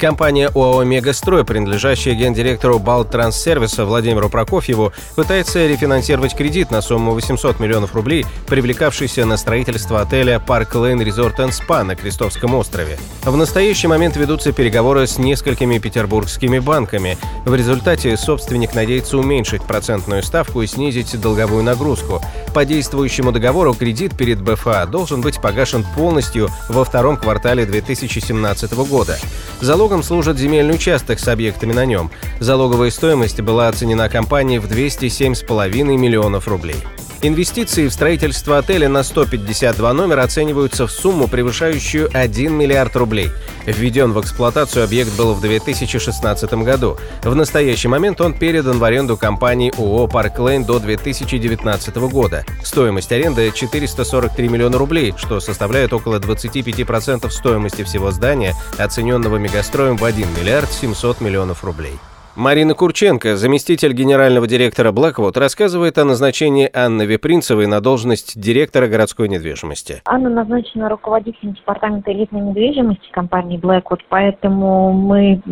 Компания ОАО «Мегастрой», принадлежащая гендиректору Балтрансервиса Владимиру Прокофьеву, пытается рефинансировать кредит на сумму 800 миллионов рублей, привлекавшийся на строительство отеля «Парк Лейн Резорт энд Спа» на Крестовском острове. В настоящий момент ведутся переговоры с несколькими петербургскими банками. В результате собственник надеется уменьшить процентную ставку и снизить долговую нагрузку. По действующему договору кредит перед БФА должен быть погашен полностью во втором квартале 2017 года. Залог Залогом служит земельный участок с объектами на нем. Залоговая стоимость была оценена компанией в 207,5 миллионов рублей. Инвестиции в строительство отеля на 152 номера оцениваются в сумму, превышающую 1 миллиард рублей. Введен в эксплуатацию объект был в 2016 году. В настоящий момент он передан в аренду компании ООО «Парк Лейн» до 2019 года. Стоимость аренды 443 миллиона рублей, что составляет около 25% стоимости всего здания, оцененного мегастроем в 1 миллиард 700 миллионов рублей. Марина Курченко, заместитель генерального директора Blackwood, рассказывает о назначении Анны Вепринцевой на должность директора городской недвижимости. Анна назначена руководителем департамента элитной недвижимости компании Blackwood, поэтому мы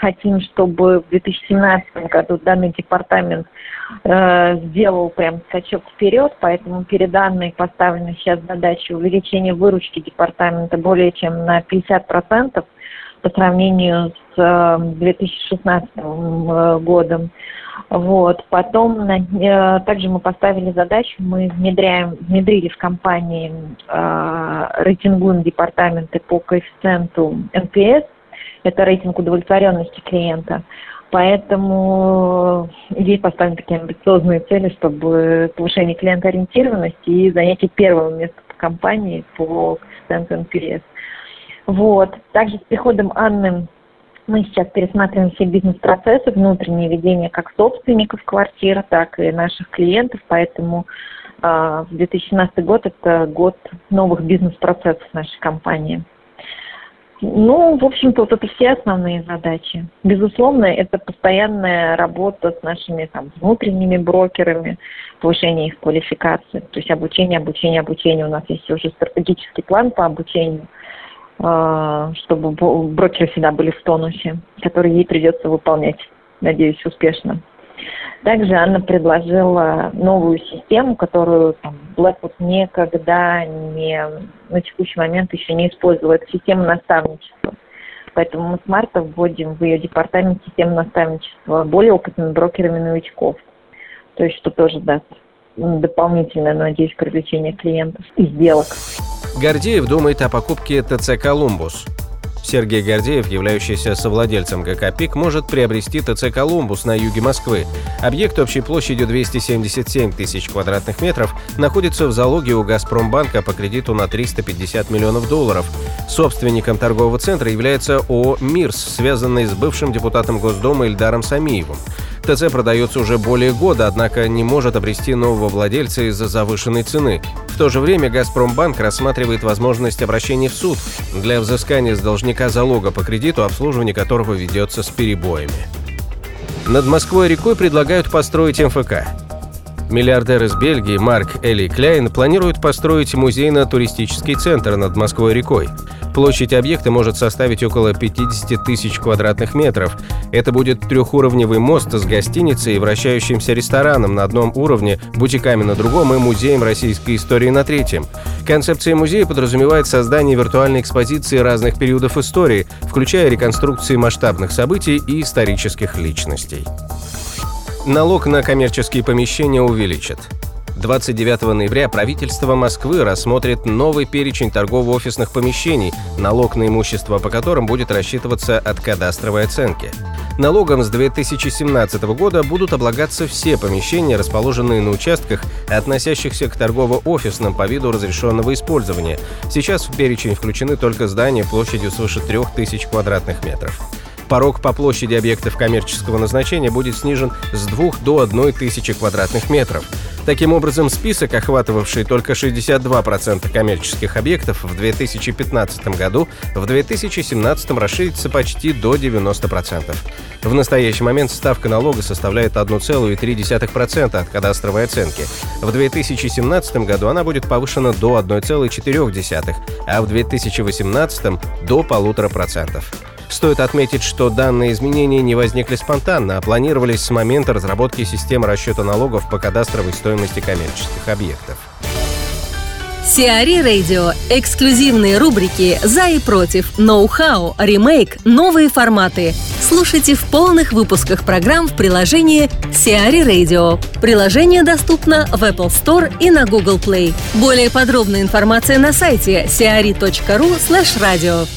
хотим, чтобы в 2017 году данный департамент э, сделал прям скачок вперед, поэтому перед Анной поставлена сейчас задача увеличения выручки департамента более чем на 50% по сравнению с 2016 э, э, годом. Вот. Потом э, также мы поставили задачу, мы внедряем, внедрили в компании э, рейтингуем департаменты по коэффициенту NPS, это рейтинг удовлетворенности клиента. Поэтому здесь поставлены такие амбициозные цели, чтобы повышение клиентоориентированности и занятие первого места по компании по коэффициенту NPS. Вот. Также с приходом Анны мы сейчас пересматриваем все бизнес-процессы, внутреннее ведение как собственников квартир, так и наших клиентов, поэтому э, 2017 год – это год новых бизнес-процессов нашей компании. Ну, в общем-то, вот это все основные задачи. Безусловно, это постоянная работа с нашими там, внутренними брокерами, повышение их квалификации, то есть обучение, обучение, обучение. У нас есть уже стратегический план по обучению – а, чтобы брокеры всегда были в тонусе, который ей придется выполнять, надеюсь, успешно. Также Анна предложила новую систему, которую там, Blackwood никогда не, на текущий момент еще не использовал. Это система наставничества. Поэтому мы с марта вводим в ее департамент систему наставничества более опытными брокерами новичков. То есть, что тоже даст дополнительное, надеюсь, привлечение клиентов и сделок. Гордеев думает о покупке ТЦ «Колумбус». Сергей Гордеев, являющийся совладельцем ГК «Пик», может приобрести ТЦ «Колумбус» на юге Москвы. Объект общей площадью 277 тысяч квадратных метров находится в залоге у «Газпромбанка» по кредиту на 350 миллионов долларов. Собственником торгового центра является ООО «Мирс», связанный с бывшим депутатом Госдумы Ильдаром Самиевым. ТЦ продается уже более года, однако не может обрести нового владельца из-за завышенной цены. В то же время «Газпромбанк» рассматривает возможность обращения в суд для взыскания с должника залога по кредиту, обслуживание которого ведется с перебоями. Над Москвой рекой предлагают построить МФК. Миллиардер из Бельгии Марк Эли Кляйн планирует построить музейно-туристический центр над Москвой-рекой. Площадь объекта может составить около 50 тысяч квадратных метров. Это будет трехуровневый мост с гостиницей и вращающимся рестораном на одном уровне, бутиками на другом и музеем российской истории на третьем. Концепция музея подразумевает создание виртуальной экспозиции разных периодов истории, включая реконструкции масштабных событий и исторических личностей. Налог на коммерческие помещения увеличат. 29 ноября правительство Москвы рассмотрит новый перечень торгово-офисных помещений, налог на имущество по которым будет рассчитываться от кадастровой оценки. Налогом с 2017 года будут облагаться все помещения, расположенные на участках, относящихся к торгово-офисным по виду разрешенного использования. Сейчас в перечень включены только здания площадью свыше 3000 квадратных метров. Порог по площади объектов коммерческого назначения будет снижен с 2 до 1 тысячи квадратных метров. Таким образом, список, охватывавший только 62% коммерческих объектов в 2015 году, в 2017 расширится почти до 90%. В настоящий момент ставка налога составляет 1,3% от кадастровой оценки. В 2017 году она будет повышена до 1,4%, а в 2018 до 1,5%. Стоит отметить, что данные изменения не возникли спонтанно, а планировались с момента разработки системы расчета налогов по кадастровой стоимости коммерческих объектов. Сиари Радио. Эксклюзивные рубрики «За и против», «Ноу-хау», «Ремейк», «Новые форматы». Слушайте в полных выпусках программ в приложении Сиари Radio. Приложение доступно в Apple Store и на Google Play. Более подробная информация на сайте siari.ru radio.